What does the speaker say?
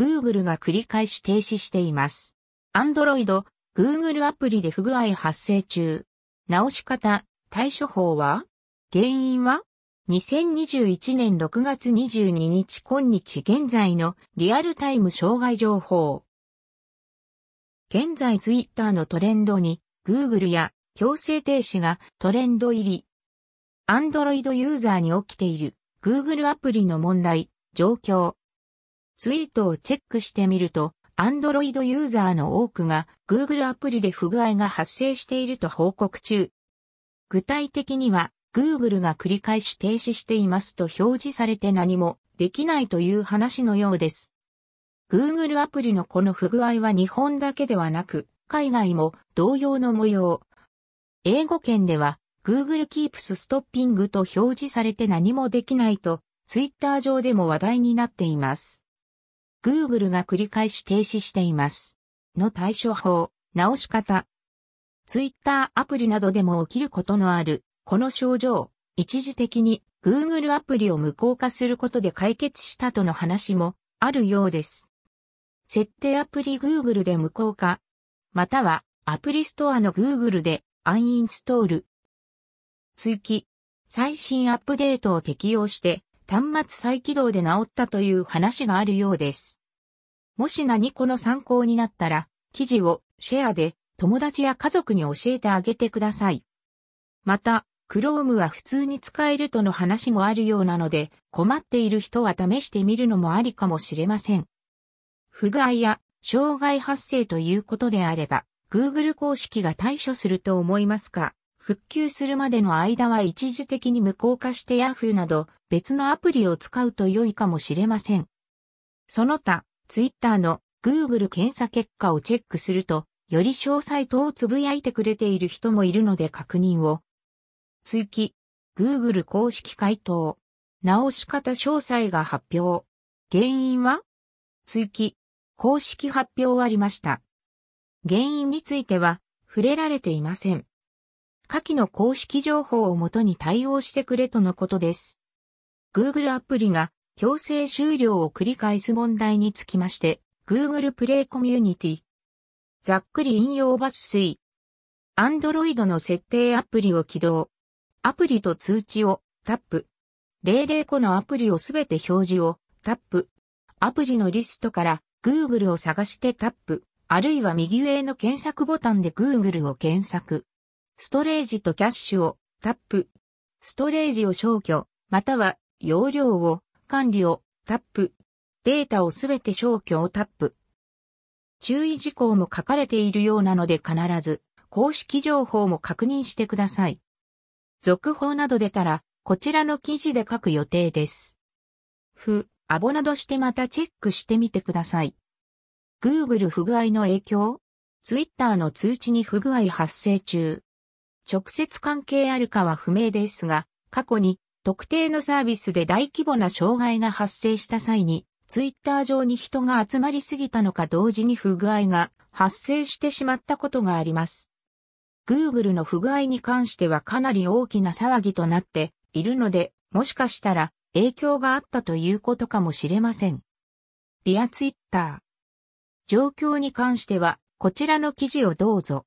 Google が繰り返し停止しています。Android、Google アプリで不具合発生中。直し方、対処法は？原因は？2021年6月22日今日現在のリアルタイム障害情報。現在ツイッターのトレンドに Google や強制停止がトレンド入り。Android ユーザーに起きている Google アプリの問題、状況。ツイートをチェックしてみると、Android ユーザーの多くが Google アプリで不具合が発生していると報告中。具体的には Google が繰り返し停止していますと表示されて何もできないという話のようです。Google アプリのこの不具合は日本だけではなく、海外も同様の模様。英語圏では Google Keeps Stopping と表示されて何もできないと、Twitter 上でも話題になっています。Google が繰り返し停止しています。の対処法、直し方。Twitter アプリなどでも起きることのある、この症状、一時的に。Google アプリを無効化することで解決したとの話も。あるようです。設定アプリ。Google で無効化、または。アプリストアの。Google でアンインストール。追記、最新アップデートを適用して。端末再起動で治ったという話があるようです。もし何この参考になったら、記事をシェアで友達や家族に教えてあげてください。また、Chrome は普通に使えるとの話もあるようなので、困っている人は試してみるのもありかもしれません。不具合や障害発生ということであれば、Google 公式が対処すると思いますか？復旧するまでの間は一時的に無効化して Yahoo など別のアプリを使うと良いかもしれません。その他、Twitter の Google 検査結果をチェックすると、より詳細等をつぶやいてくれている人もいるので確認を。追記、Google 公式回答。直し方詳細が発表。原因は？追記、公式発表ありました。原因については触れられていません。下記の公式情報をもとに対応してくれとのことです。Google アプリが強制終了を繰り返す問題につきまして、Google プレイコミュニティ。ざっくり引用抜粋。Android の設定アプリを起動。アプリと通知をタップ。00個のアプリをすべて表示をタップ。アプリのリストから Google を探してタップ。あるいは右上の検索ボタンで Google を検索。ストレージとキャッシュをタップ。ストレージを消去、または容量を管理をタップ。データをすべて消去をタップ。注意事項も書かれているようなので必ず公式情報も確認してください。続報など出たらこちらの記事で書く予定です。不、アボなどしてまたチェックしてみてください。Google 不具合の影響 ?Twitter の通知に不具合発生中。直接関係あるかは不明ですが、過去に特定のサービスで大規模な障害が発生した際に、ツイッター上に人が集まりすぎたのか同時に不具合が発生してしまったことがあります。Google の不具合に関してはかなり大きな騒ぎとなっているので、もしかしたら影響があったということかもしれません。ビアツイッター。状況に関しては、こちらの記事をどうぞ。